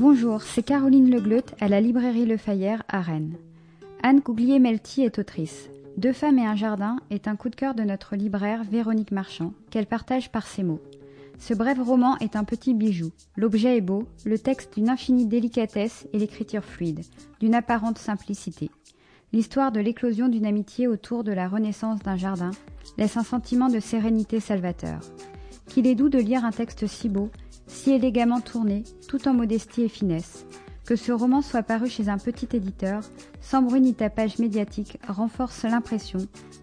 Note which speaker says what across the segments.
Speaker 1: Bonjour, c'est Caroline Legleut à la librairie Le Fayère à Rennes. Anne Gouglier-Melty est autrice. Deux femmes et un jardin est un coup de cœur de notre libraire Véronique Marchand, qu'elle partage par ses mots. Ce bref roman est un petit bijou. L'objet est beau, le texte d'une infinie délicatesse et l'écriture fluide, d'une apparente simplicité. L'histoire de l'éclosion d'une amitié autour de la renaissance d'un jardin laisse un sentiment de sérénité salvateur. Qu'il est doux de lire un texte si beau, si élégamment tourné, tout en modestie et finesse. Que ce roman soit paru chez un petit éditeur, sans bruit ni tapage médiatique, renforce l'impression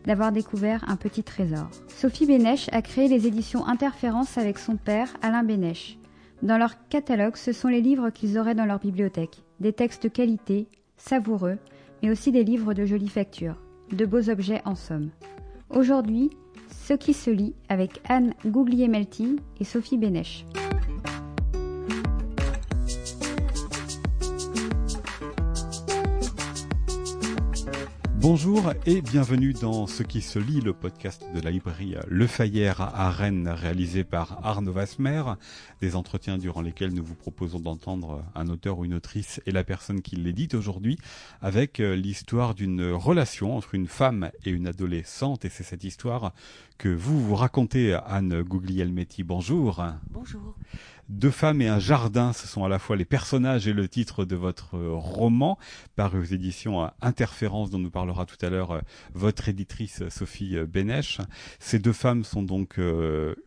Speaker 1: d'avoir découvert un petit trésor. Sophie Bénèche a créé les éditions Interférence avec son père, Alain Bénèche. Dans leur catalogue, ce sont les livres qu'ils auraient dans leur bibliothèque. Des textes de qualité, savoureux, mais aussi des livres de jolie facture. De beaux objets en somme. Aujourd'hui, ce qui se lit avec Anne Gouglier-Melty et Sophie Bénèche.
Speaker 2: Bonjour et bienvenue dans Ce qui se lit, le podcast de la librairie Le Fayère à Rennes, réalisé par Arnaud Vasmer. Des entretiens durant lesquels nous vous proposons d'entendre un auteur ou une autrice et la personne qui l'édite aujourd'hui, avec l'histoire d'une relation entre une femme et une adolescente. Et c'est cette histoire que vous vous racontez, Anne Gouglielmetti. Bonjour.
Speaker 3: Bonjour.
Speaker 2: Deux femmes et un jardin, ce sont à la fois les personnages et le titre de votre roman, paru aux éditions Interférence, dont nous parlera tout à l'heure votre éditrice Sophie Bénèche. Ces deux femmes sont donc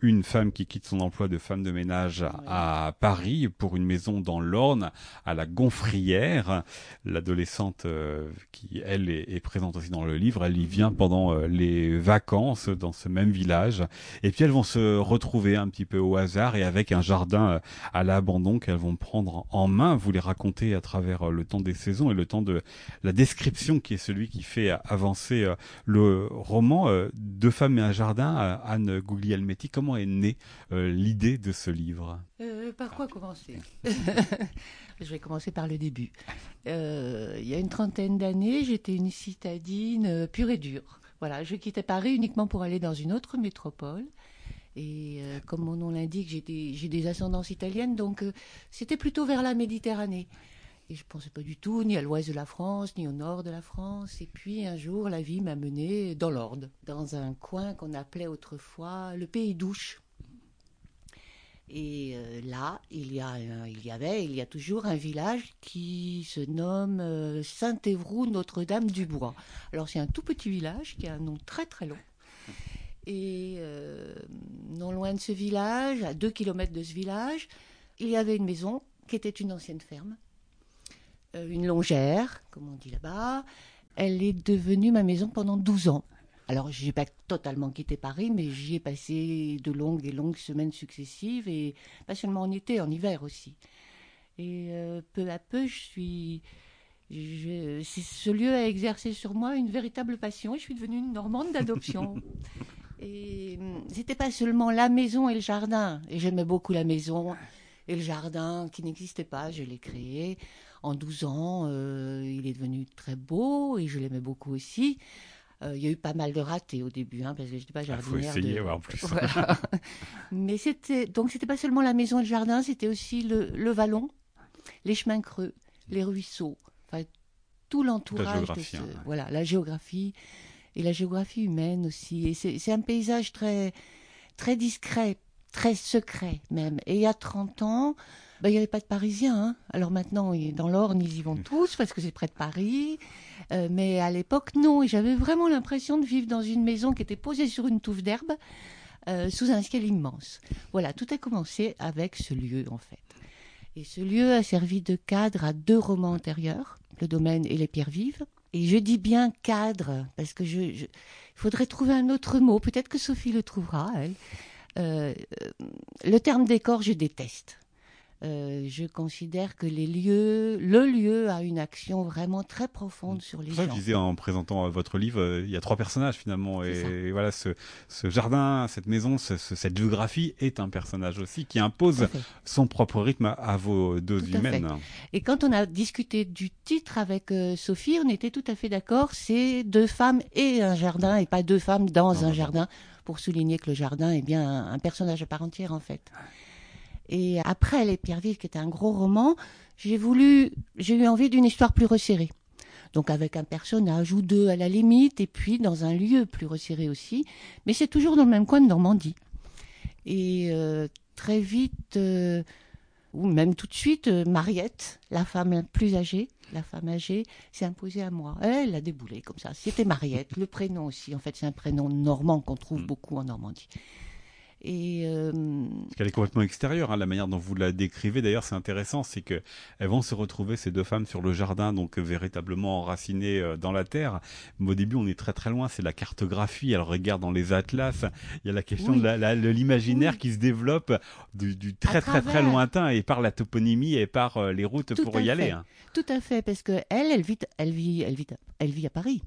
Speaker 2: une femme qui quitte son emploi de femme de ménage à Paris pour une maison dans l'Orne, à la Gonfrière. L'adolescente qui, elle, est, est, présente aussi dans le livre, elle y vient pendant les vacances dans ce même village. Et puis elles vont se retrouver un petit peu au hasard et avec un jardin à l'abandon qu'elles vont prendre en main. Vous les racontez à travers le temps des saisons et le temps de la description qui est celui qui fait avancer le roman. Deux femmes et un jardin, Anne Guglielmetti, comment est née l'idée de ce livre?
Speaker 3: Euh, Par quoi commencer? Je vais commencer par le début. Euh, il y a une trentaine d'années, j'étais une citadine pure et dure. Voilà, je quittais Paris uniquement pour aller dans une autre métropole. Et euh, comme mon nom l'indique, j'ai des, des, ascendances italiennes, donc euh, c'était plutôt vers la Méditerranée. Et je ne pensais pas du tout ni à l'ouest de la France, ni au nord de la France. Et puis un jour, la vie m'a menée dans l'Orne, dans un coin qu'on appelait autrefois le Pays d'Ouche. Et euh, là, il y, a, avait, il y a toujours un village qui se nomme Saint-Évroult Notre-Dame-du-Bois. Alors c'est un tout petit village qui a un nom très très long. Et euh, non loin de ce village, à deux kilomètres de ce village, il y avait une maison qui était une ancienne ferme, euh, une longère, comme on dit là-bas. Elle est devenue ma maison pendant 12 ans. Alors, je n'ai pas totalement quitté Paris, mais j'y ai passé de longues et longues semaines successives, et pas seulement en été, en hiver aussi. Et euh, peu à peu, ce lieu a exercé sur moi une véritable passion, et je suis devenue une Normande d'adoption. Et hum, c'était pas seulement la maison et le jardin. Et j'aimais beaucoup la maison et le jardin qui n'existait pas. Je l'ai créé en 12 ans. Euh, il est devenu très beau et je l'aimais beaucoup aussi. Euh, il y a eu pas mal de ratés au début, hein, parce que je n'étais pas jardinière.
Speaker 2: Il faut essayer, en plus.
Speaker 3: Mais c'était donc c'était pas seulement la maison et le jardin, c'était aussi le, le, vallon, les chemins creux, les ruisseaux, enfin tout l'entourage de ce, hein, voilà, la géographie et la géographie humaine aussi. Et c'est un paysage très, très discret, très secret même. Et il y a 30 ans, bah, il n'y avait pas de Parisiens. Hein. Alors maintenant, dans l'Orne, ils y vont tous parce que c'est près de Paris. Euh, mais à l'époque, non. Et j'avais vraiment l'impression de vivre dans une maison qui était posée sur une touffe d'herbe, euh, sous un ciel immense. Voilà, tout a commencé avec ce lieu, en fait. Et ce lieu a servi de cadre à deux romans antérieurs, Le Domaine et Les Pierres Vives. Et je dis bien cadre, parce que je, je faudrait trouver un autre mot. Peut-être que Sophie le trouvera, elle. Euh, le terme décor, je déteste. Euh, je considère que les lieux, le lieu a une action vraiment très profonde sur les
Speaker 2: ça,
Speaker 3: gens.
Speaker 2: Je disais en présentant votre livre, euh, il y a trois personnages finalement, et, voilà, ce, ce, jardin, cette maison, ce, cette géographie est un personnage aussi qui impose son propre rythme à, à vos deux
Speaker 3: tout
Speaker 2: humaines.
Speaker 3: Et quand on a discuté du titre avec euh, Sophie, on était tout à fait d'accord. C'est deux femmes et un jardin, et pas deux femmes dans non, un non. jardin, pour souligner que le jardin est bien un, un personnage à part entière en fait. Et après Les Pierreville, qui était un gros roman, j'ai voulu, j'ai eu envie d'une histoire plus resserrée. Donc avec un personnage ou deux à la limite, et puis dans un lieu plus resserré aussi. Mais c'est toujours dans le même coin de Normandie. Et euh, très vite, euh, ou même tout de suite, euh, Mariette, la femme plus âgée, la femme âgée, s'est imposée à moi. Elle a déboulé comme ça. C'était Mariette, le prénom aussi. En fait, c'est un prénom normand qu'on trouve
Speaker 2: Mm.
Speaker 3: beaucoup en Normandie. Et euh,
Speaker 2: Parce qu'elle est complètement extérieure, hein, la manière dont vous la décrivez. D'ailleurs, c'est intéressant, c'est que elles vont se retrouver ces deux femmes sur le jardin, donc euh, véritablement enracinées euh, dans la terre. Mais au début, on est très très loin. C'est la cartographie. Elle regarde dans les atlas. Il y a la question
Speaker 3: Oui.
Speaker 2: de la- la- de l'imaginaire
Speaker 3: Oui.
Speaker 2: qui se développe du, du très très très lointain et par la toponymie et par euh, les routes
Speaker 3: Tout
Speaker 2: pour y aller. hein.
Speaker 3: Tout à fait, parce que elle, elle vit, elle vit, elle vit, elle vit à Paris.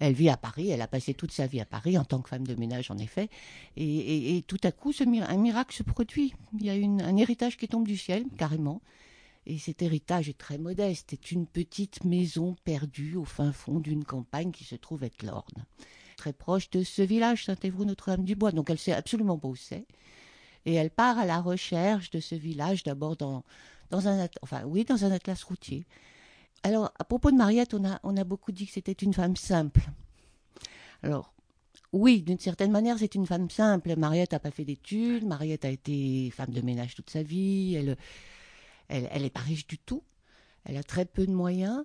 Speaker 3: Elle vit à Paris, elle a passé toute sa vie à Paris en tant que femme de ménage, en effet. Et, tout à coup, un miracle se produit. Il y a un héritage qui tombe du ciel, carrément. Et cet héritage est très modeste. C'est une petite maison perdue au fin fond d'une campagne qui se trouve être l'Orne. Très proche de ce village, Saint-Évroult-Notre-Dame-du-Bois. Donc elle sait absolument pas où c'est. Et elle part à la recherche de ce village, d'abord dans, enfin, oui, dans un atlas routier. Alors, à propos de Mariette, on a, on a beaucoup dit que c'était une femme simple. Alors, oui, d'une certaine manière, c'est une femme simple. Mariette n'a pas fait d'études, Mariette a été femme de ménage toute sa vie, elle, elle, elle est pas riche du tout, elle a très peu de moyens.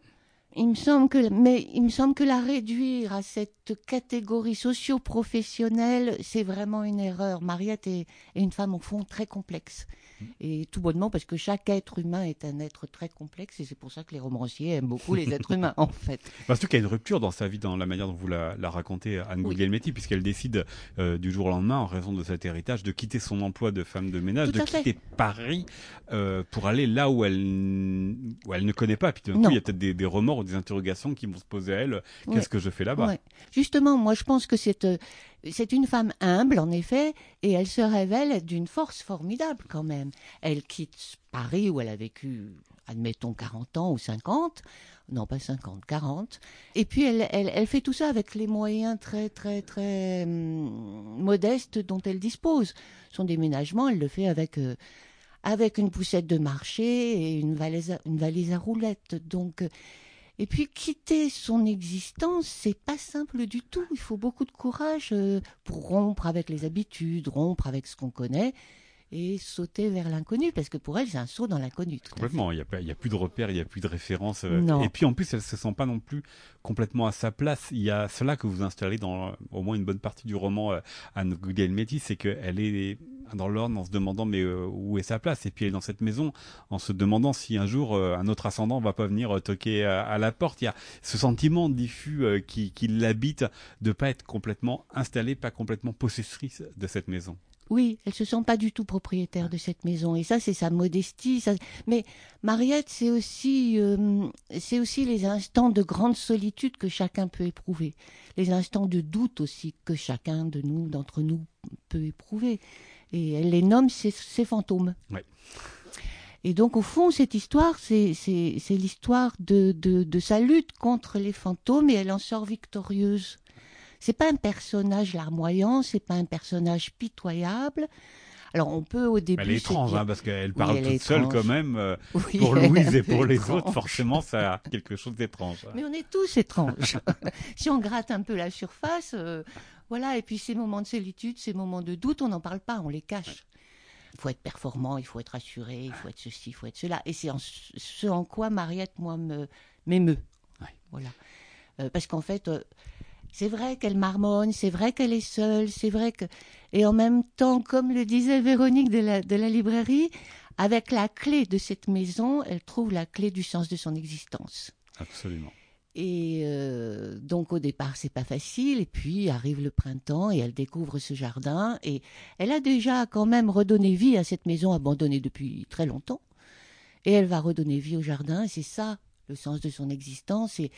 Speaker 3: Il me semble que, mais il me semble que la réduire à cette catégorie socio-professionnelle, c'est vraiment une erreur. Mariette est une femme au fond très complexe. Et tout bonnement parce que chaque être humain est un être très complexe et c'est pour ça que les romanciers aiment beaucoup les êtres humains en fait.
Speaker 2: Surtout qu'il y a une rupture dans sa vie, dans la manière dont vous la, la racontez, Anne
Speaker 3: Oui.
Speaker 2: Guglielmetti, puisqu'elle décide euh, du jour au lendemain, en raison de cet héritage, de quitter son emploi de femme de ménage,
Speaker 3: Tout
Speaker 2: de
Speaker 3: fait.
Speaker 2: quitter Paris euh, pour aller là où elle, où elle ne connaît pas. Puis d'un coup, il y a peut-être des, des remords ou des interrogations qui vont se poser à elle. Qu'est-ce
Speaker 3: Ouais.
Speaker 2: que je fais là-bas?
Speaker 3: Ouais. Justement, moi je pense que c'est euh, c'est une femme humble en effet et elle se révèle d'une force formidable quand même. Elle quitte Paris où elle a vécu admettons 40 ans ou 50, non pas 50, 40 et puis elle, elle, fait tout ça avec les moyens très très très hum, modestes dont elle dispose. Son déménagement, elle le fait avec euh, avec une poussette de marché et une valise à, une valise à roulettes. Donc et puis quitter son existence, c'est pas simple du tout. Il faut beaucoup de courage euh, pour rompre avec les habitudes, rompre avec ce qu'on connaît et sauter vers l'inconnu, parce que pour elle, c'est un saut dans l'inconnu.
Speaker 2: Complètement, il n'y a, plus de repères, il n'y a plus de références. euh,
Speaker 3: Non.
Speaker 2: Et puis en plus, elle se sent pas non plus complètement à sa place. Il y a cela que vous installez dans au moins une bonne partie du roman euh, Anne Guglielmetti, c'est qu'elle est dans l'ordre en se demandant mais euh, où est sa place? Et puis elle est dans cette maison en se demandant si un jour euh, un autre ascendant va pas venir toquer à, à la porte. Il y a ce sentiment diffus qui, qui l'habite de pas être complètement installée, pas complètement possessrice de cette maison.
Speaker 3: Oui, elle se sent pas du tout propriétaire de cette maison, et ça, c'est sa modestie. ça- Mais Mariette, c'est aussi, euh, c'est aussi les instants de grande solitude que chacun peut éprouver, les instants de doute aussi que chacun de nous, d'entre nous, peut éprouver. Et elle les nomme ses, ses fantômes. Et donc, au fond, cette histoire, c'est l'histoire de, de, de sa lutte contre les fantômes, et elle en sort victorieuse. C'est pas un personnage larmoyant, c'est pas un personnage pitoyable. Alors, on peut au début.
Speaker 2: Elle est étrange
Speaker 3: dire-
Speaker 2: hein, parce qu'elle parle
Speaker 3: elle
Speaker 2: toute seule
Speaker 3: étrange.
Speaker 2: quand même. euh,
Speaker 3: Oui,
Speaker 2: pour Louise et pour les autres, forcément, ça a quelque chose d'étrange.
Speaker 3: Mais on est tous étranges. si on gratte un peu la surface, euh, voilà. Et puis ces moments de solitude, ces moments de doute, on n'en parle pas, on les cache. Il faut être performant, il faut être assuré, il faut être ceci, il faut être cela. Et c'est en ce en quoi Mariette, moi, me m'émeut.
Speaker 2: Ouais.
Speaker 3: Voilà. Euh, parce qu'en fait, euh, c'est vrai qu'elle marmonne, c'est vrai qu'elle est seule, c'est vrai que. Et en même temps, comme le disait Véronique de la, de la librairie, avec la clé de cette maison, elle trouve la clé du sens de son existence.
Speaker 2: Absolument.
Speaker 3: Et euh, donc au départ, c'est pas facile. Et puis arrive le printemps et elle découvre ce jardin. Et elle a déjà quand même redonné vie à cette maison abandonnée depuis très longtemps. Et elle va redonner vie au jardin. C'est ça le sens de son existence. Et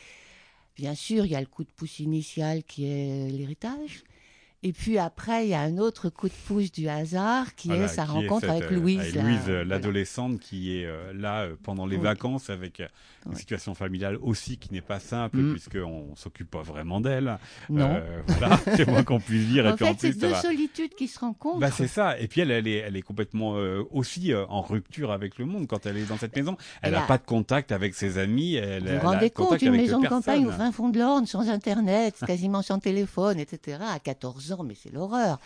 Speaker 3: bien sûr, il y a le coup de pouce initial qui est l'héritage. Et puis après, il y a un autre coup de pouce du hasard qui est sa rencontre avec Louise.
Speaker 2: Louise, l'adolescente, qui est là pendant les vacances avec une situation familiale aussi qui n'est pas simple mm. puisqu'on ne s'occupe pas vraiment d'elle.
Speaker 3: Non.
Speaker 2: voilà, c'est moins qu'on puisse dire.
Speaker 3: en fait, c'est deux solitudes qui se rencontrent.
Speaker 2: Bah, c'est ça. Et puis elle, elle est, elle est complètement aussi en rupture avec le monde quand elle est dans cette maison. Elle n'a pas de contact avec ses amis. Elle,
Speaker 3: vous vous rendez compte, une maison de campagne au fin fond de l'Orne, sans Internet, quasiment sans téléphone, etc., à 14 ans, mais c'est l'horreur.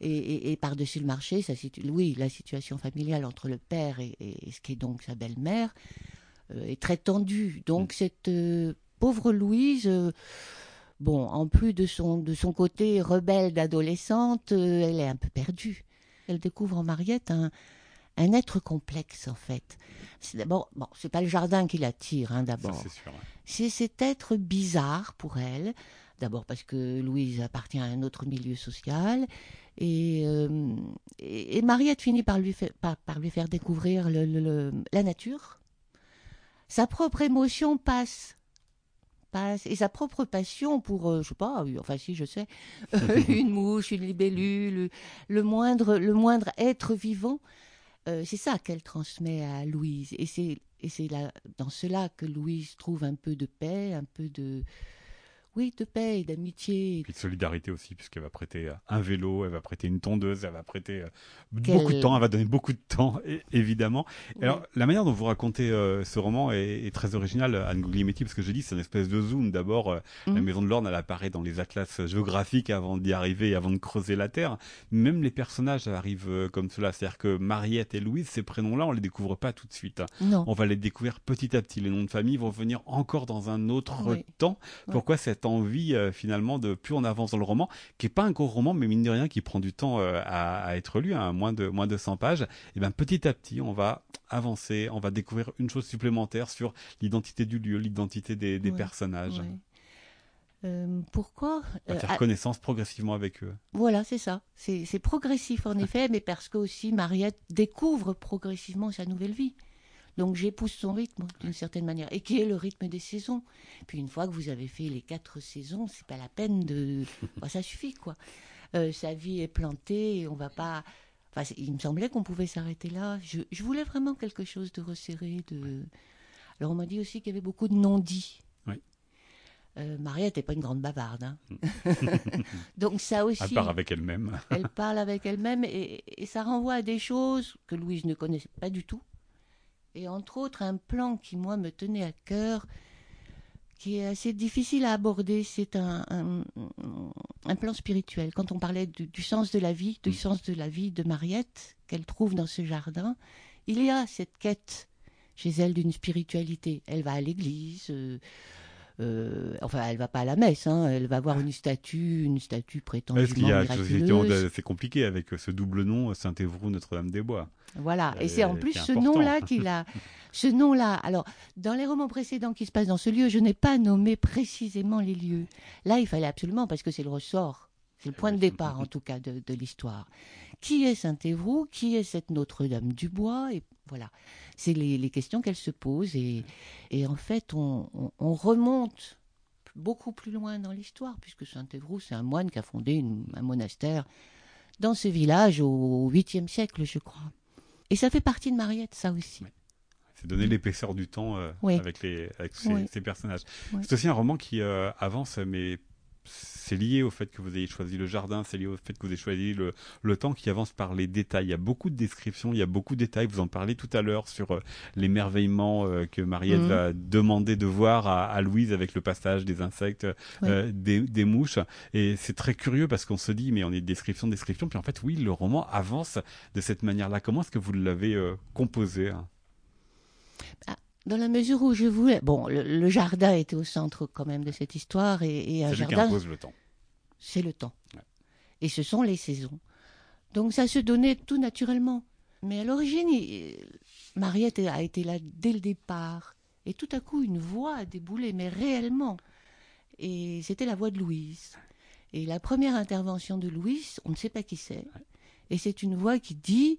Speaker 3: Et, par-dessus le marché, ça oui, la situation familiale entre le père et, ce qui est donc sa belle-mère euh, est très tendue. Donc mm. cette euh, pauvre Louise, euh, bon, en plus de son, de son côté rebelle d'adolescente, elle est un peu perdue. Elle découvre en Mariette un, un être complexe en fait. C'est d'abord, bon, c'est pas le jardin qui l'attire, hein, d'abord. C'est cet être bizarre pour elle. D'abord parce que Louise appartient à un autre milieu social. Et, euh, et, Mariette finit par lui, par, lui faire découvrir la nature. Sa propre émotion passe. et sa propre passion pour, euh, je sais pas, enfin si je sais, une mouche, une libellule, le moindre, le moindre être vivant euh, c'est ça qu'elle transmet à Louise. Et c'est, et c'est dans cela que Louise trouve un peu de paix, un peu de, oui, de paix et d'amitié.
Speaker 2: Et de solidarité aussi, puisqu'elle va prêter un vélo, elle va prêter une tondeuse, elle va prêter euh, beaucoup de temps, elle va donner beaucoup de temps, évidemment. Alors, la manière dont vous racontez euh, ce roman est, très originale, Anne Guglielmetti, parce que je dis, c'est une espèce de zoom. D'abord, euh, la mhm. Maison de l'Orne, elle apparaît dans les atlas géographiques avant d'y arriver avant de creuser la Terre. Même les personnages arrivent comme cela. C'est-à-dire que Mariette et Louise, ces prénoms-là, on les découvre pas tout de suite.
Speaker 3: Non.
Speaker 2: On va les découvrir petit à petit. Les noms de famille vont venir encore dans un autre temps. Pourquoi cette envie euh, finalement de plus on avance dans le roman, qui est pas un gros roman, mais mine de rien qui prend du temps euh, à, être lu, hein, moins de moins de 100 pages. Et ben petit à petit, on va avancer, on va découvrir une chose supplémentaire sur l'identité du lieu, l'identité des, personnages.
Speaker 3: Euh, pourquoi
Speaker 2: On faire connaissance progressivement avec eux.
Speaker 3: Voilà, c'est ça. C'est progressif en effet, mais parce que aussi Mariette découvre progressivement sa nouvelle vie. Donc j'épouse son rythme d'une certaine manière, et qui est le rythme des saisons? Puis une fois que vous avez fait les quatre saisons, c'est pas la peine de, ça suffit quoi. Euh, sa vie est plantée, et on va pas. Enfin, il me semblait qu'on pouvait s'arrêter là. Je, voulais vraiment quelque chose de resserré. De... Alors on m'a dit aussi qu'il y avait beaucoup de non-dits.
Speaker 2: Oui.
Speaker 3: Euh, Mariette n'est pas une grande bavarde. Hein. Donc ça aussi.
Speaker 2: Elle parle avec elle-même.
Speaker 3: elle parle avec elle-même et, et, ça renvoie à des choses que Louise ne connaissait pas du tout et entre autres un plan qui moi me tenait à cœur, qui est assez difficile à aborder, c'est un, un, plan spirituel. Quand on parlait du, sens de la vie, du mm. sens de la vie de Mariette qu'elle trouve dans ce jardin, il y a cette quête chez elle d'une spiritualité. Elle va à l'église. Euh, euh, enfin, elle va pas à la messe, hein, elle va voir une statue, une statue prétendument miraculeuse.
Speaker 2: C'est compliqué avec ce double nom, Saint-Évroult, Notre-Dame-des-Bois.
Speaker 3: Voilà, et c'est en plus ce nom-là qu'il a. Ce nom-là. Alors, dans les romans précédents qui se passent dans ce lieu, je n'ai pas nommé précisément les lieux. Là, il fallait absolument, parce que c'est le ressort, c'est le point de départ en tout cas de, l'histoire. Qui est Saint-Évroult? Qui est cette Notre-Dame du Bois Et voilà, c'est les, questions qu'elle se pose. Et, en fait, on, remonte beaucoup plus loin dans l'histoire, puisque Saint-Évroult, c'est un moine qui a fondé un monastère dans ce village au 8e siècle, je crois. Et ça fait partie de Mariette, ça aussi.
Speaker 2: C'est donner l'épaisseur du temps euh, avec, les, avec ces, personnages. C'est aussi un roman qui euh, avance, mais c'est lié au fait que vous ayez choisi le jardin, c'est lié au fait que vous ayez choisi le, le, temps qui avance par les détails. Il y a beaucoup de descriptions, il y a beaucoup de détails. Vous en parlez tout à l'heure sur euh, l'émerveillement euh, que Mariette mhm. va demander de voir à, à, Louise avec le passage des insectes, euh, des, des, mouches. Et c'est très curieux parce qu'on se dit, mais on est description, description. Puis en fait, oui, le roman avance de cette manière-là. Comment est-ce que vous l'avez composé hein?
Speaker 3: Bah, dans la mesure où je voulais. Bon, le, jardin était au centre quand même de cette histoire. Et, et un jardin.
Speaker 2: impose le temps.
Speaker 3: C'est le temps. Et ce sont les saisons. Donc ça se donnait tout naturellement. Mais à l'origine, Mariette a été là dès le départ. Et tout à coup, une voix a déboulé, mais réellement. Et c'était la voix de Louise. Et la première intervention de Louise, on ne sait pas qui c'est. Et c'est une voix qui dit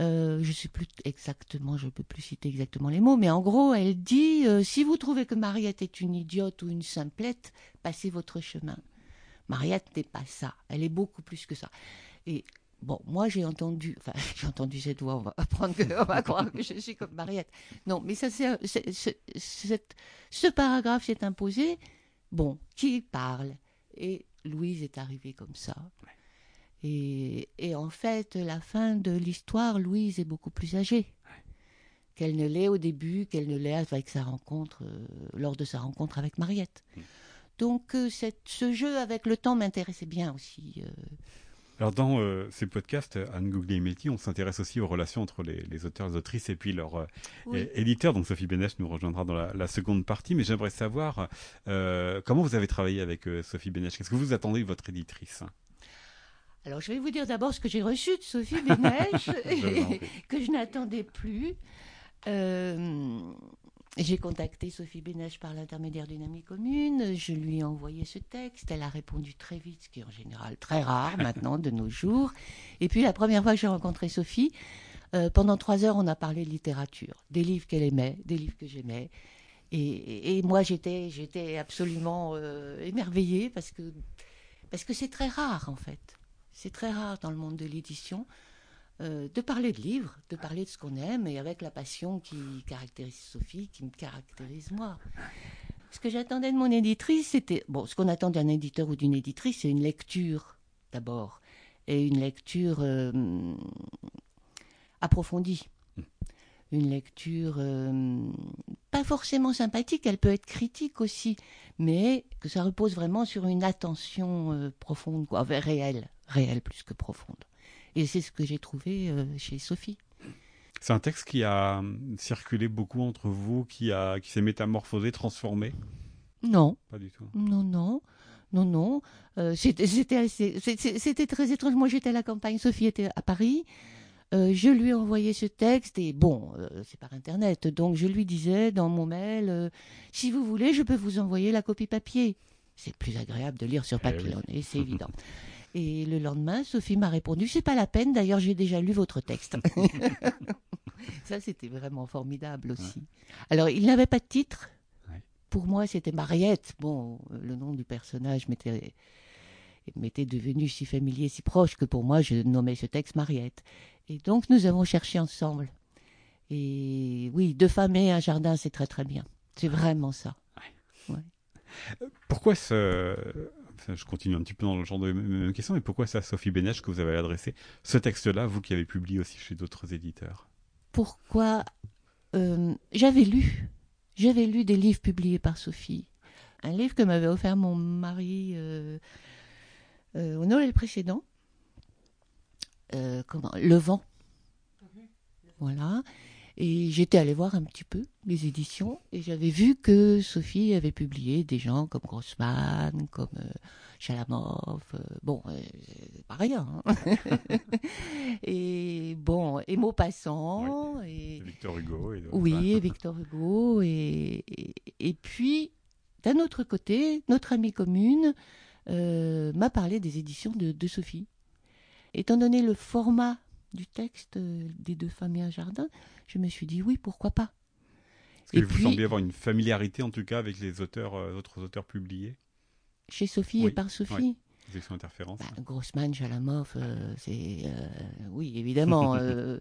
Speaker 3: euh, je ne sais plus exactement, je ne peux plus citer exactement les mots, mais en gros, elle dit euh, si vous trouvez que Mariette est une idiote ou une simplette, passez votre chemin. Mariette n'est pas ça. Elle est beaucoup plus que ça. Et bon, moi j'ai entendu, enfin j'ai entendu cette voix, on va apprendre que, va croire que je suis comme Mariette. Non, mais ça c'est, ce paragraphe s'est imposé. Bon, qui parle? Et Louise est arrivée comme ça. Et, et en fait, la fin de l'histoire, Louise est beaucoup plus âgée qu'elle ne l'est au début, qu'elle ne l'est avec sa rencontre, euh, lors de sa rencontre avec Mariette. Donc euh, cette- ce jeu avec le temps m'intéressait bien aussi. euh.
Speaker 2: Alors dans ces podcasts, Anne Gouglier-Métis, on s'intéresse aussi aux relations entre les, les auteurs, les autrices et puis leurs
Speaker 3: Oui.
Speaker 2: éditeurs. Donc Sophie Bénèche nous rejoindra dans la, la seconde partie, mais j'aimerais savoir comment vous avez travaillé avec Sophie Bénèche. Qu'est-ce que vous attendez de votre éditrice?
Speaker 3: Alors je vais vous dire d'abord ce que j'ai reçu de Sophie Bénèche, que je n'attendais plus. Euh, j'ai contacté Sophie Bénèche par l'intermédiaire d'une amie commune. Je lui ai envoyé ce texte. Elle a répondu très vite, ce qui est en général très rare maintenant de nos jours. Et puis la première fois que j'ai rencontré Sophie, euh, pendant trois heures, on a parlé de littérature, des livres qu'elle aimait, des livres que j'aimais. Et, et moi, j'étais, j'étais absolument euh, émerveillée parce que parce que c'est très rare en fait. C'est très rare dans le monde de l'édition euh, de parler de livres, de parler de ce qu'on aime et avec la passion qui caractérise Sophie, qui me caractérise moi. Ce que j'attendais de mon éditrice, c'était bon, ce qu'on attend d'un éditeur ou d'une éditrice, c'est une lecture d'abord et une lecture euh, approfondie, une lecture euh, pas forcément sympathique, elle peut être critique aussi, mais que ça repose vraiment sur une attention profonde, quoi, réelle, réelle plus que profonde. Et c'est ce que j'ai trouvé euh, chez Sophie.
Speaker 2: C'est un texte qui a hum, circulé beaucoup entre vous, qui, a, qui s'est métamorphosé, transformé?
Speaker 3: Non,
Speaker 2: Pas du tout.
Speaker 3: non, non, non, non. Euh, c'était c'était assez- c'était- c'était très étrange. Moi, j'étais à la campagne, Sophie était à Paris. Euh, je lui ai envoyé ce texte et bon, euh, c'est par internet, donc je lui disais dans mon mail, euh, si vous voulez, je peux vous envoyer la copie papier. C'est plus agréable de lire sur papier,
Speaker 2: oui.
Speaker 3: on est- c'est évident. Et le lendemain, Sophie m'a répondu, c'est pas la peine, d'ailleurs j'ai déjà lu votre texte. Ça, c'était vraiment formidable aussi. Alors, il n'avait pas de titre.
Speaker 2: Ouais.
Speaker 3: Pour moi, c'était Mariette. Bon, le nom du personnage m'était m'était devenu si familier, si proche que pour moi, je nommais ce texte Mariette. Et donc, nous avons cherché ensemble. Et oui, deux femmes et un jardin, c'est très très bien. C'est vraiment ça.
Speaker 2: Pourquoi ce... je continue un petit peu dans le genre de même question, mais pourquoi c'est à Sophie Bénèche que vous avez adressé ce texte-là, vous qui avez publié aussi chez d'autres éditeurs?
Speaker 3: Pourquoi euh, j'avais lu, j'avais lu des livres publiés par Sophie. Un livre que m'avait offert mon mari euh, euh, au Noël précédent. Euh, comment? Le vent. Voilà. Et j'étais allée voir un petit peu les éditions et j'avais vu que Sophie avait publié des gens comme Grossman, comme euh, Chalamov. euh, bon, euh, c'est pas rien. hein. et bon, et Maupassant. Et,
Speaker 2: Victor Hugo et
Speaker 3: oui, et Victor Hugo. Et, et, et puis, d'un autre côté, notre amie commune euh, m'a parlé des éditions de, de Sophie. Étant donné le format du texte euh, des deux femmes et un jardin, je me suis dit oui, pourquoi pas.
Speaker 2: Est-ce que
Speaker 3: et
Speaker 2: vous
Speaker 3: puis-
Speaker 2: semblez avoir une familiarité en tout cas avec les auteurs, euh, autres auteurs publiés
Speaker 3: Chez Sophie
Speaker 2: Oui,
Speaker 3: et par Sophie.
Speaker 2: oui. Interférences
Speaker 3: Bah, Grossman, Chalamov, euh, c'est euh, oui évidemment. euh,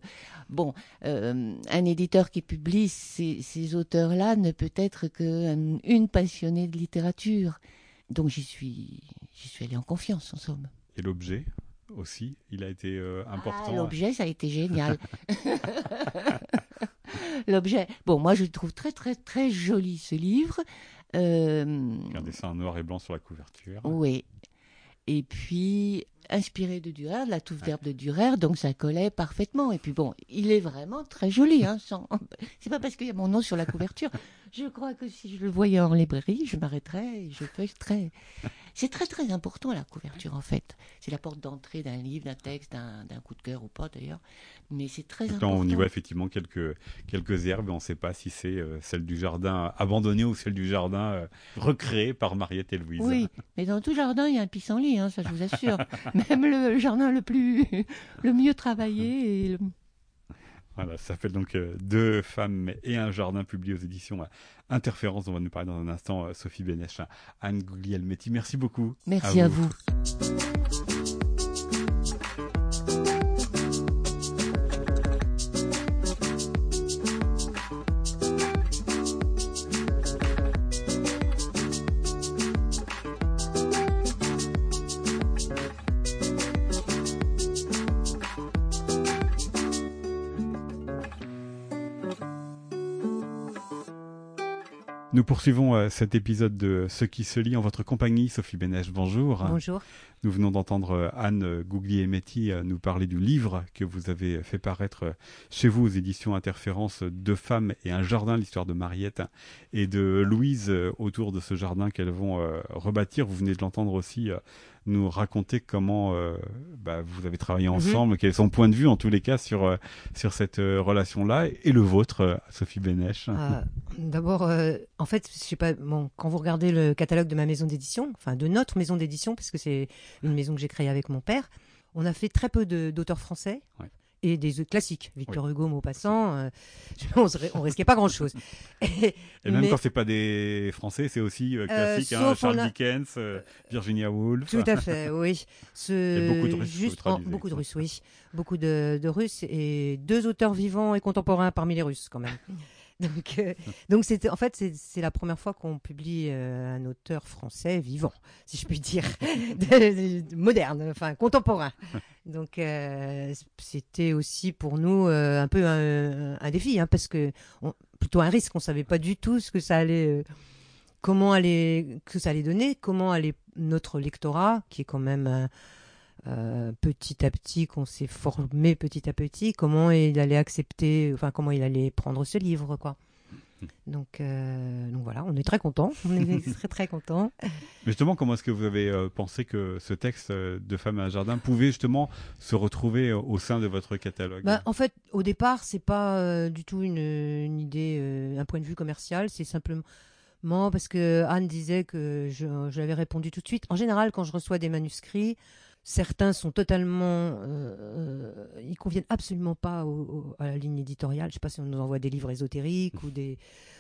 Speaker 3: bon, un éditeur qui publie ces, ces auteurs-là ne peut être qu'une une passionnée de littérature. Donc j'y suis, j'y suis allée en confiance en somme.
Speaker 2: Et l'objet? Aussi, il a été euh,
Speaker 3: Ah,
Speaker 2: important.
Speaker 3: L'objet, ça a été génial. L'objet, bon, moi je le trouve très très très joli ce livre. Euh,
Speaker 2: ça en noir et blanc sur la couverture.
Speaker 3: Oui. Et puis, inspiré de Durer, de la touffe d'herbe de Durer, donc ça collait parfaitement. Et puis bon, il est vraiment très joli. Hein, sans... C'est pas parce qu'il y a mon nom sur la couverture. Je crois que si je le voyais en librairie, je m'arrêterais et je feuilleterais. C'est très très important la couverture en fait. C'est la porte d'entrée d'un livre, d'un texte, d'un coup de cœur ou pas d'ailleurs. Mais c'est très
Speaker 2: là,
Speaker 3: important.
Speaker 2: on y voit effectivement quelques, quelques herbes et on ne sait pas si c'est euh, celle du jardin abandonnée ou celle du jardin euh, recréée par Mariette et Louise.
Speaker 3: Oui, mais dans tout jardin, il y a un pissenlit, hein, ça je vous assure. Même le jardin le plus, le mieux travaillé. Et le-
Speaker 2: Voilà, ça s'appelle donc Deux femmes et un jardin, publié aux éditions Interférence, dont on va nous parler dans un instant Sophie Bénèche, Anne Guglielmetti. Merci beaucoup.
Speaker 3: Merci À vous.
Speaker 2: Nous poursuivons euh, cet épisode de Ce qui se lit en votre compagnie. Sophie Bénèche, bonjour.
Speaker 3: Bonjour.
Speaker 2: Nous venons d'entendre euh, Anne Gouglier-Metti euh, nous parler du livre que vous avez fait paraître chez vous aux éditions Interférence, Deux femmes et un jardin, l'histoire de Mariette et de Louise autour de ce jardin qu'elles vont rebâtir. Vous venez de l'entendre aussi nous raconter comment euh, bah, vous avez travaillé mhm. ensemble, quel est son point de vue en tous les cas sur, euh, sur cette euh, relation-là et le vôtre, Sophie Bénèche.
Speaker 4: Ah, d'abord, en fait, je sais pas, bon, quand vous regardez le catalogue de ma maison d'édition, enfin de notre maison d'édition, puisque c'est une maison que j'ai créée avec mon père, on a fait très peu d'auteurs français et des classiques. Victor Hugo, Maupassant, euh, on, on, risquait pas grand-chose.
Speaker 2: Et, même quand c'est pas des Français, c'est aussi euh, euh, classique. hein, Charles Dickens, Virginia Woolf.
Speaker 4: Tout à fait, oui.
Speaker 2: Ce... beaucoup de Russes.
Speaker 4: Juste, beaucoup de Russes, oui. Beaucoup de, de Russes et deux auteurs vivants et contemporains parmi les Russes, quand même. Donc, euh, donc c'était en fait c'est la première fois qu'on publie euh, un auteur français vivant, si je puis dire, moderne, enfin contemporain. Donc euh, c'était aussi pour nous un peu un, défi, hein, parce que plutôt un risque. On savait pas du tout ce que ça allait, comment allait, que ça allait donner, comment allait notre lectorat, qui est quand même euh, petit à petit, qu'on s'est formé petit à petit, comment il allait accepter, enfin comment il allait prendre ce livre, quoi. Donc, euh, donc voilà, on est très content, on est très très content.
Speaker 2: Justement, comment est-ce que vous avez euh, pensé que ce texte de Femmes à un jardin pouvait justement se retrouver au sein de votre catalogue?
Speaker 4: Bah, En fait, au départ, c'est pas du tout une, une idée, un point de vue commercial, c'est simplement parce que Anne disait que je, je l'avais répondu tout de suite. En général, quand je reçois des manuscrits, Certains sont totalement, euh, euh, ils conviennent absolument pas à la ligne éditoriale. Je sais pas si on nous envoie des livres ésotériques ou des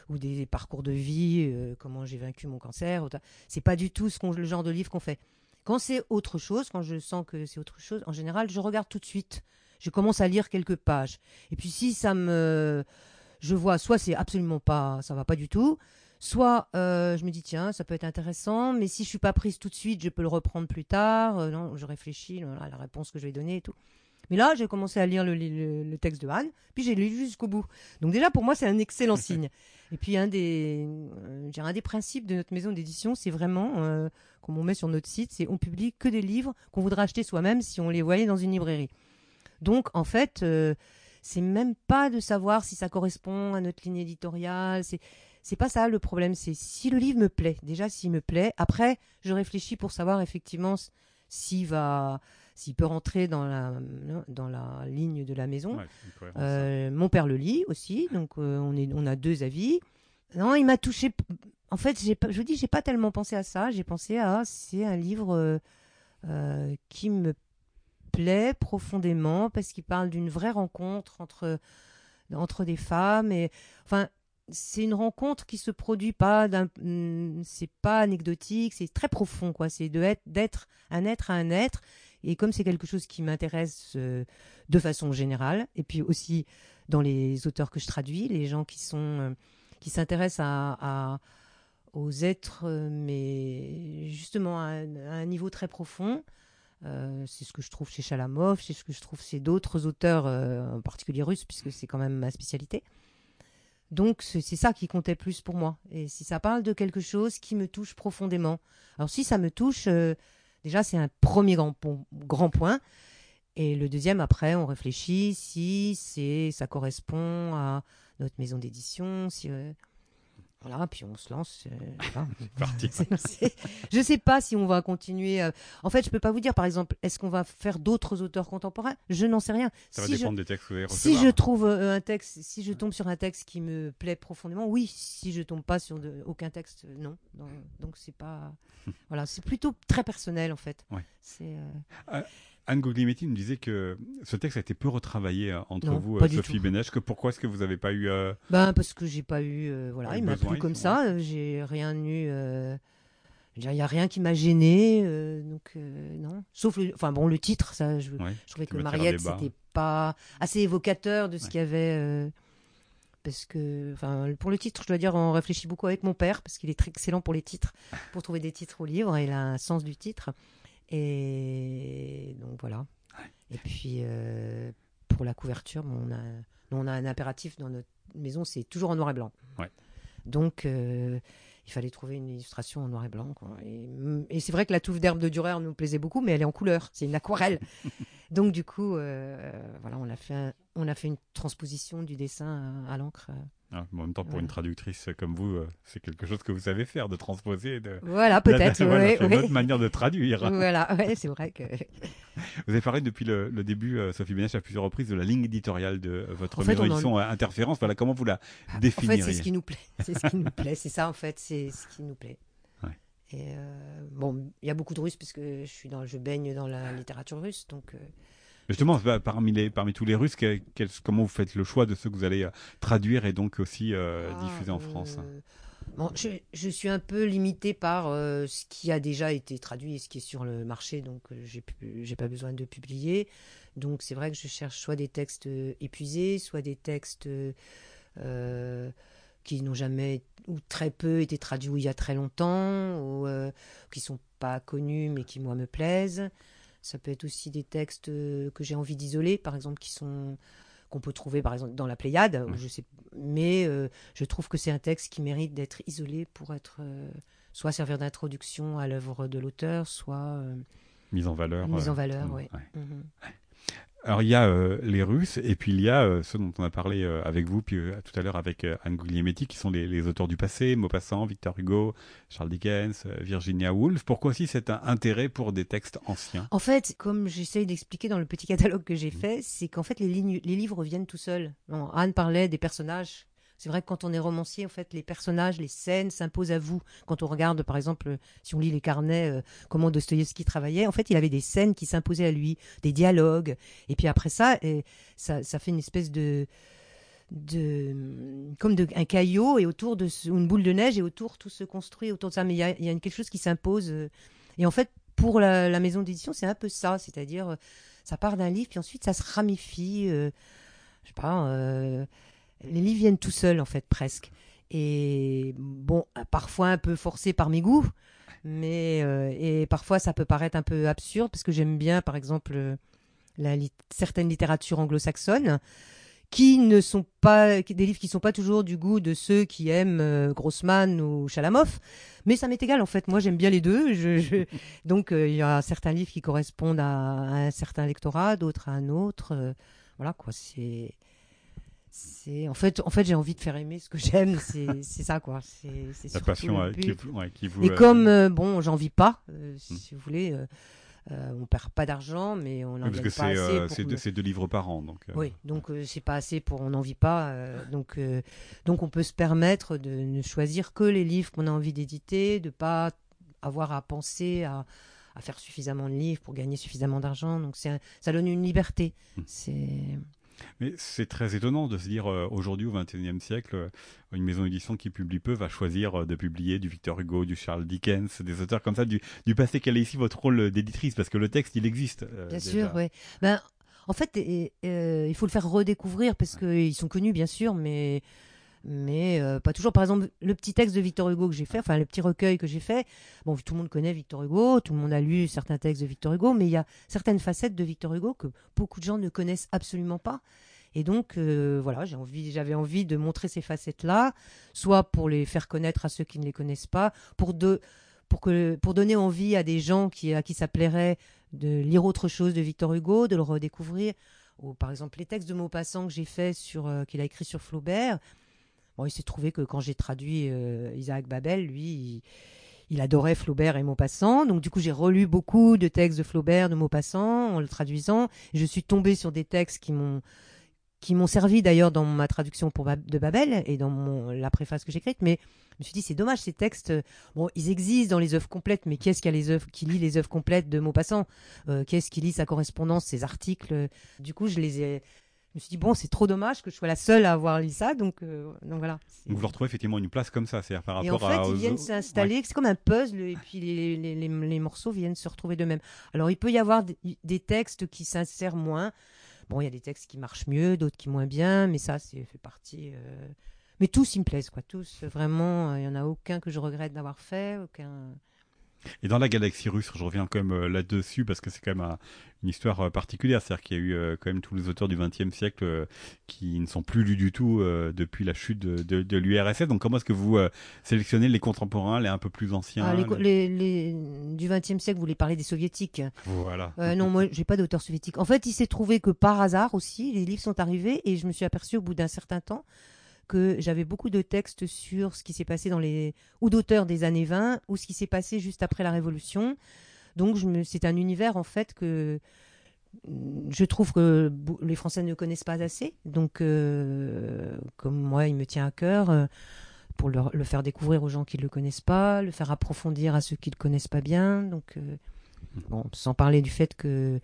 Speaker 4: ou des parcours de vie, euh, comment j'ai vaincu mon cancer. C'est pas du tout ce le genre de livre qu'on fait. Quand c'est autre chose, quand je sens que c'est autre chose, en général, je regarde tout de suite. Je commence à lire quelques pages. Et puis si ça me, je vois, soit c'est absolument pas, ça va pas du tout, Soit euh, je me dis tiens ça peut être intéressant, mais si je suis pas prise tout de suite, je peux le reprendre plus tard. Euh, non, je réfléchis à la réponse que je vais donner et tout. Mais là, j'ai commencé à lire le, texte de Anne, puis j'ai lu jusqu'au bout. Donc déjà, pour moi, c'est un excellent signe. Et puis un des, euh, un des principes de notre maison d'édition, c'est vraiment, comme on met sur notre site, c'est on publie que des livres qu'on voudrait acheter soi-même si on les voyait dans une librairie. Donc en fait, c'est même pas de savoir si ça correspond à notre ligne éditoriale. C'est c'est pas ça le problème. C'est si le livre me plaît. Déjà, s'il me plaît. Après, je réfléchis pour savoir effectivement s'il va, s'il peut rentrer dans la dans la ligne de la maison. Euh, mon père le lit aussi, donc euh, on est on a deux avis. Non, il m'a touché. En fait, j'ai je vous dis, j'ai pas tellement pensé à ça. J'ai pensé à c'est un livre euh, qui me plaît profondément parce qu'il parle d'une vraie rencontre entre entre des femmes et enfin c'est une rencontre qui se produit pas d'un hmm, c'est pas anecdotique c'est très profond quoi c'est de être d'être un être à un être et comme c'est quelque chose qui m'intéresse euh, de façon générale et puis aussi dans les auteurs que je traduis les gens qui sont euh, qui s'intéressent à, aux êtres mais justement à, un niveau très profond euh, c'est ce que je trouve chez Chalamov, c'est ce que je trouve chez d'autres auteurs, en particulier russes, puisque c'est quand même ma spécialité. Donc c'est ça qui comptait plus pour moi. Et si ça parle de quelque chose qui me touche profondément. Alors si ça me touche, euh, déjà c'est un premier grand, grand point. Et le deuxième, après, on réfléchit si c'est ça correspond à notre maison d'édition, si euh, voilà, puis on se lance.
Speaker 2: Euh, parti.
Speaker 4: je sais pas si on va continuer. Euh, en fait, je peux pas vous dire, par exemple, est-ce qu'on va faire d'autres auteurs contemporains? Je n'en sais rien.
Speaker 2: Ça va dépendre des textes que vous allez
Speaker 4: Si je trouve euh, un texte, si je tombe sur un texte qui me plaît profondément, oui. Si je tombe pas sur aucun texte, non. Donc c'est pas. voilà, c'est plutôt très personnel en fait. C'est.
Speaker 2: Anne Guglielmetti nous disait que ce texte a été peu retravaillé entre
Speaker 4: Non,
Speaker 2: vous,
Speaker 4: pas
Speaker 2: euh, Sophie. Bénèche. Que pourquoi est-ce que vous n'avez pas eu euh,
Speaker 4: Ben parce que j'ai pas eu, euh, voilà,
Speaker 2: Ouais,
Speaker 4: il m'a plu comme ça. J'ai rien eu. euh, Il y a rien qui m'a gêné, donc non. Sauf le, enfin bon, le titre, ça, je,
Speaker 2: ouais,
Speaker 4: je trouvais que Mariette c'était pas assez évocateur de ce
Speaker 2: Ouais.
Speaker 4: qu'il y avait. parce que, enfin, pour le titre, je dois dire, on réfléchit beaucoup avec mon père parce qu'il est très excellent pour les titres, pour trouver des titres au livre. Il a un sens du titre, et donc voilà. Et puis euh, pour la couverture, on a, nous, on a un impératif dans notre maison, c'est toujours en noir et blanc.
Speaker 2: Ouais.
Speaker 4: Donc euh, il fallait trouver une illustration en noir et blanc. quoi. Et, et c'est vrai que la touffe d'herbe de Dürer nous plaisait beaucoup, mais elle est en couleur. C'est une aquarelle. Donc du coup, euh, voilà, on a fait, un- on a fait une transposition du dessin à, à l'encre.
Speaker 2: Ah, en même temps, pour
Speaker 4: Voilà.
Speaker 2: une traductrice comme vous, euh, c'est quelque chose que vous savez faire, de transposer. De...
Speaker 4: Voilà, peut-être.
Speaker 2: Voilà,
Speaker 4: ouais,
Speaker 2: c'est
Speaker 4: ouais.
Speaker 2: notre manière de traduire.
Speaker 4: Voilà, ouais, c'est vrai que.
Speaker 2: Vous avez parlé depuis le, le début, euh, Sophie Bénèche, à plusieurs reprises, de la ligne éditoriale de euh, votre
Speaker 4: En fait, en-
Speaker 2: Interférence. Voilà, comment vous la
Speaker 4: En fait,
Speaker 2: définiriez
Speaker 4: c'est ce qui nous plaît. C'est ce qui nous plaît. C'est ça, en fait. C'est ce qui nous plaît. Et bon, il y a beaucoup de Russes parce que je suis dans, je baigne dans la littérature russe, donc. Euh,
Speaker 2: Justement, bah, parmi, les, parmi tous les Russes, comment vous faites le choix de ceux que vous allez euh, traduire et donc aussi euh,
Speaker 4: Ah,
Speaker 2: diffuser en
Speaker 4: euh,
Speaker 2: France
Speaker 4: Bon, je, je suis un peu limitée par euh, ce qui a déjà été traduit et ce qui est sur le marché, donc euh, j'ai j'ai pas besoin de publier. Donc c'est vrai que je cherche soit des textes euh, épuisés, soit des textes euh, euh, qui n'ont jamais ou très peu été traduits il y a très longtemps, ou euh, qui sont pas connus mais qui moi me plaisent. Ça peut être aussi des textes euh, que j'ai envie d'isoler, par exemple, qui sont qu'on peut trouver par exemple dans la Pléiade, je sais, mais euh, je trouve que c'est un texte qui mérite d'être isolé pour être euh, soit servir d'introduction à l'œuvre de l'auteur, soit euh,
Speaker 2: Mise en valeur.
Speaker 4: mise en valeur.
Speaker 2: ouais.
Speaker 4: ouais.
Speaker 2: Alors il y a euh, les Russes et puis il y a euh, ceux dont on a parlé euh, avec vous puis euh, tout à l'heure avec euh, Anne Guglielmetti qui sont les, les auteurs du passé, Maupassant, Victor Hugo, Charles Dickens, euh, Virginia Woolf. Pourquoi aussi cet intérêt pour des textes anciens?
Speaker 4: En fait, comme j'essaye d'expliquer dans le petit catalogue que
Speaker 2: Mmh.
Speaker 4: j'ai fait, c'est qu'en fait les, lignes, les livres viennent tout seuls. Anne parlait des personnages. C'est vrai que quand on est romancier, en fait, les personnages, les scènes s'imposent à vous. Quand on regarde, par exemple, si on lit les carnets, euh, comment Dostoïevski travaillait, en fait, il avait des scènes qui s'imposaient à lui, des dialogues. Et puis après ça, ça, fait une espèce de de comme un caillot et autour de une boule de neige et autour tout se construit autour de ça mais il y a, y quelque chose qui s'impose euh. et en fait pour la, la maison d'édition c'est un peu ça c'est-à-dire euh, ça part d'un livre puis ensuite ça se ramifie euh, je sais pas euh, les livres viennent tout seuls en fait presque. Et bon parfois un peu forcé par mes goûts mais euh, et parfois ça peut paraître un peu absurde parce que j'aime bien par exemple euh, la lit- certaines littératures anglo-saxonnes qui ne sont pas des livres qui sont pas toujours du goût de ceux qui aiment euh, Grossman ou Chalamov mais ça m'est égal en fait. Moi j'aime bien les deux. Donc euh, il y a certains livres qui correspondent à, à un certain lectorat d'autres à un autre euh, voilà quoi. C'est c'est en fait en fait j'ai envie de faire aimer ce que j'aime c'est c'est ça quoi c'est c'est
Speaker 2: La passion qui, ouais, qui vous.
Speaker 4: Et
Speaker 2: euh,
Speaker 4: comme, euh, bon, j'en vis pas, euh,
Speaker 2: Hmm.
Speaker 4: si vous voulez, euh, on perd pas d'argent, mais on n'en gagne
Speaker 2: que
Speaker 4: pas
Speaker 2: c'est
Speaker 4: assez.
Speaker 2: c'est deux, livres par an donc.
Speaker 4: Oui, donc c'est pas assez pour, on n'en vit pas. donc, donc on peut se permettre de ne choisir que les livres qu'on a envie d'éditer, de pas avoir à penser à, à faire suffisamment de livres pour gagner suffisamment d'argent. Donc ça donne une liberté.
Speaker 2: Hmm.
Speaker 4: C'est
Speaker 2: Mais c'est très étonnant de se dire euh, aujourd'hui au XXIe siècle, euh, une maison d'édition qui publie peu va choisir euh, de publier du Victor Hugo, du Charles Dickens, des auteurs comme ça du, du passé. Quel est ici votre rôle d'éditrice? Parce que le texte, il existe.
Speaker 4: Bien
Speaker 2: déjà.
Speaker 4: sûr, oui. Ben, en fait, il faut le faire redécouvrir parce qu'ils sont connus, bien sûr, mais mais euh, pas toujours. Par exemple, le petit texte de Victor Hugo que j'ai fait, enfin le petit recueil que j'ai fait. Bon, tout le monde connaît Victor Hugo, tout le monde a lu certains textes de Victor Hugo, mais il y a certaines facettes de Victor Hugo que beaucoup de gens ne connaissent absolument pas. Et donc, euh, voilà, j'avais envie de montrer ces facettes-là, soit pour les faire connaître à ceux qui ne les connaissent pas, pour de, pour que, pour donner envie à des gens qui, à qui ça plairait de lire autre chose de Victor Hugo, de le redécouvrir. Ou par exemple les textes de Maupassant que j'ai fait sur, euh, qu'il a écrit sur Flaubert. Bon, il s'est trouvé que quand j'ai traduit euh, Isaac Babel, lui, il, adorait Flaubert et Maupassant. Donc du coup, j'ai relu beaucoup de textes de Flaubert, de Maupassant en le traduisant. Je suis tombée sur des textes qui m'ont qui m'ont servi d'ailleurs dans ma traduction pour de Babel et dans la préface que j'ai écrite. Mais je me suis dit, c'est dommage, ces textes, bon, ils existent dans les œuvres complètes, mais qui est-ce qui, qui lit les œuvres complètes de Maupassant? Euh, Qui est-ce qui lit sa correspondance, ses articles? Du coup, je les ai me suis dit bon c'est trop dommage que je sois la seule à avoir lu ça donc euh, donc voilà.
Speaker 2: Donc vous leur retrouvez effectivement une place comme ça c'est-à-dire par rapport
Speaker 4: et en fait
Speaker 2: ils
Speaker 4: viennent s'installer c'est comme un puzzle et puis les, les, les, morceaux viennent se retrouver d'eux-mêmes. Alors il peut y avoir des, textes qui s'insèrent moins. Bon il y a des textes qui marchent mieux d'autres qui moins bien mais ça c'est fait partie euh, mais tous ils me plaisent quoi. Tous vraiment il y en a aucun que je regrette d'avoir fait aucun
Speaker 2: et dans la galaxie russe, je reviens quand même euh, là-dessus parce que c'est quand même une histoire euh, particulière. C'est-à-dire qu'il y a eu euh, quand même tous les auteurs du XXe siècle qui ne sont plus lus du tout depuis la chute de, de, l'URSS. Donc comment est-ce que vous sélectionnez les contemporains, les un peu plus anciens ah,
Speaker 4: les, les, Du XXe siècle, vous voulez parler des soviétiques
Speaker 2: Voilà.
Speaker 4: non, moi, j'ai pas d'auteur soviétique. En fait, il s'est trouvé que par hasard aussi, les livres sont arrivés et je me suis aperçu au bout d'un certain temps que j'avais beaucoup de textes sur ce qui s'est passé dans les ou d'auteurs des années 20 ou ce qui s'est passé juste après la Révolution. Donc c'est un univers en fait que je trouve que les Français ne connaissent pas assez. Donc euh, comme moi, il me tient à cœur. Euh, pour le, faire découvrir aux gens qui ne le connaissent pas, le faire approfondir à ceux qui ne le connaissent pas bien. Donc, euh, bon, sans parler du fait que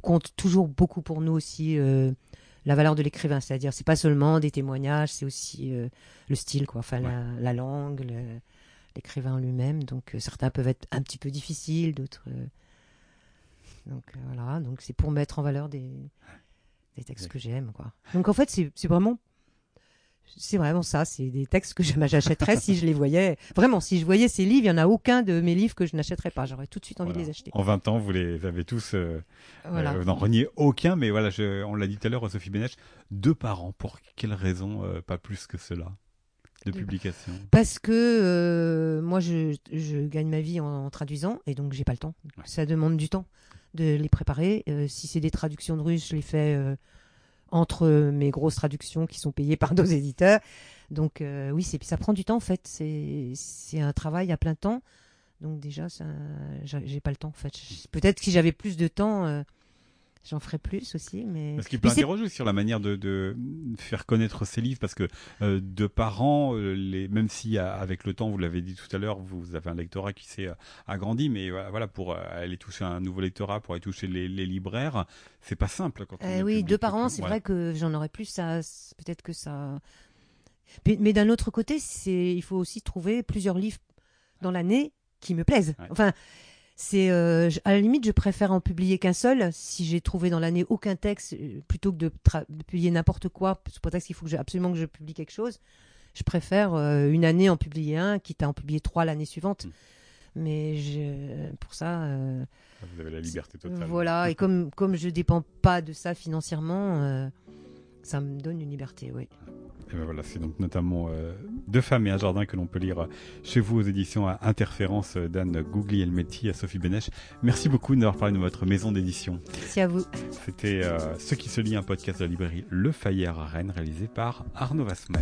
Speaker 4: compte toujours beaucoup pour nous aussi la valeur de l'écrivain, c'est-à-dire c'est pas seulement des témoignages, c'est aussi euh, le style, quoi, enfin la, langue, l'écrivain lui-même. Donc euh, certains peuvent être un petit peu difficiles, d'autres. Euh, donc voilà, donc c'est pour mettre en valeur des, des textes que j'aime, quoi. Donc en fait c'est vraiment c'est vraiment ça, c'est des textes que j'achèterais si je les voyais. Vraiment, si je voyais ces livres, il n'y en a aucun de mes livres que je n'achèterais pas. J'aurais tout de suite envie de les acheter.
Speaker 2: En 20 ans, vous les avez tous. Euh, voilà. Euh, n'en reniez aucun, mais voilà, on l'a dit tout à l'heure, Sophie Bénèche, deux parents. Pour quelle raison euh, Pas plus que cela de publication?
Speaker 4: Parce que euh, moi, je, je, gagne ma vie en, traduisant et donc j'ai pas le temps. Ça demande du temps de les préparer. si c'est des traductions de russe, je les fais entre mes grosses traductions qui sont payées par nos éditeurs. Donc euh, oui, ça prend du temps en fait. C'est un travail à plein temps. Donc déjà, j'ai pas le temps en fait. Peut-être si j'avais plus de temps, euh, J'en ferai plus aussi, mais.
Speaker 2: Parce qu'il peut interroger sur la manière de, de, faire connaître ces livres, parce que euh, de parents, euh, les, même si avec le temps, vous l'avez dit tout à l'heure, vous avez un lectorat qui s'est euh, agrandi, mais voilà, pour aller toucher un nouveau lectorat, pour aller toucher les, les libraires, c'est pas simple. Quand
Speaker 4: on oui, deux parents, c'est vrai que j'en aurais plus, ça, peut-être que ça. Mais, d'un autre côté, il faut aussi trouver plusieurs livres dans l'année qui me plaisent. Enfin, c'est euh, à la limite, je préfère en publier qu'un seul si j'ai trouvé dans l'année aucun texte euh, plutôt que de, publier n'importe quoi sous prétexte qu'il faut que absolument que je publie quelque chose. Je préfère euh, une année en publier un, quitte à en publier trois l'année suivante. Hmm. Mais je, pour ça.
Speaker 2: Vous avez la liberté totale.
Speaker 4: Voilà, et comme comme je dépends pas de ça financièrement, ça me donne une liberté, oui.
Speaker 2: Et ben voilà, c'est donc notamment euh, Deux femmes et un jardin que l'on peut lire chez vous aux éditions à Interférence d'Anne Gougli-Elmetti à Sophie Bénèche. Merci beaucoup d'avoir parlé de votre maison d'édition.
Speaker 4: Merci à vous.
Speaker 2: C'était euh, Ce qui se lit, un podcast de la librairie Le Fayère à Rennes réalisé par Arnaud Vasmer.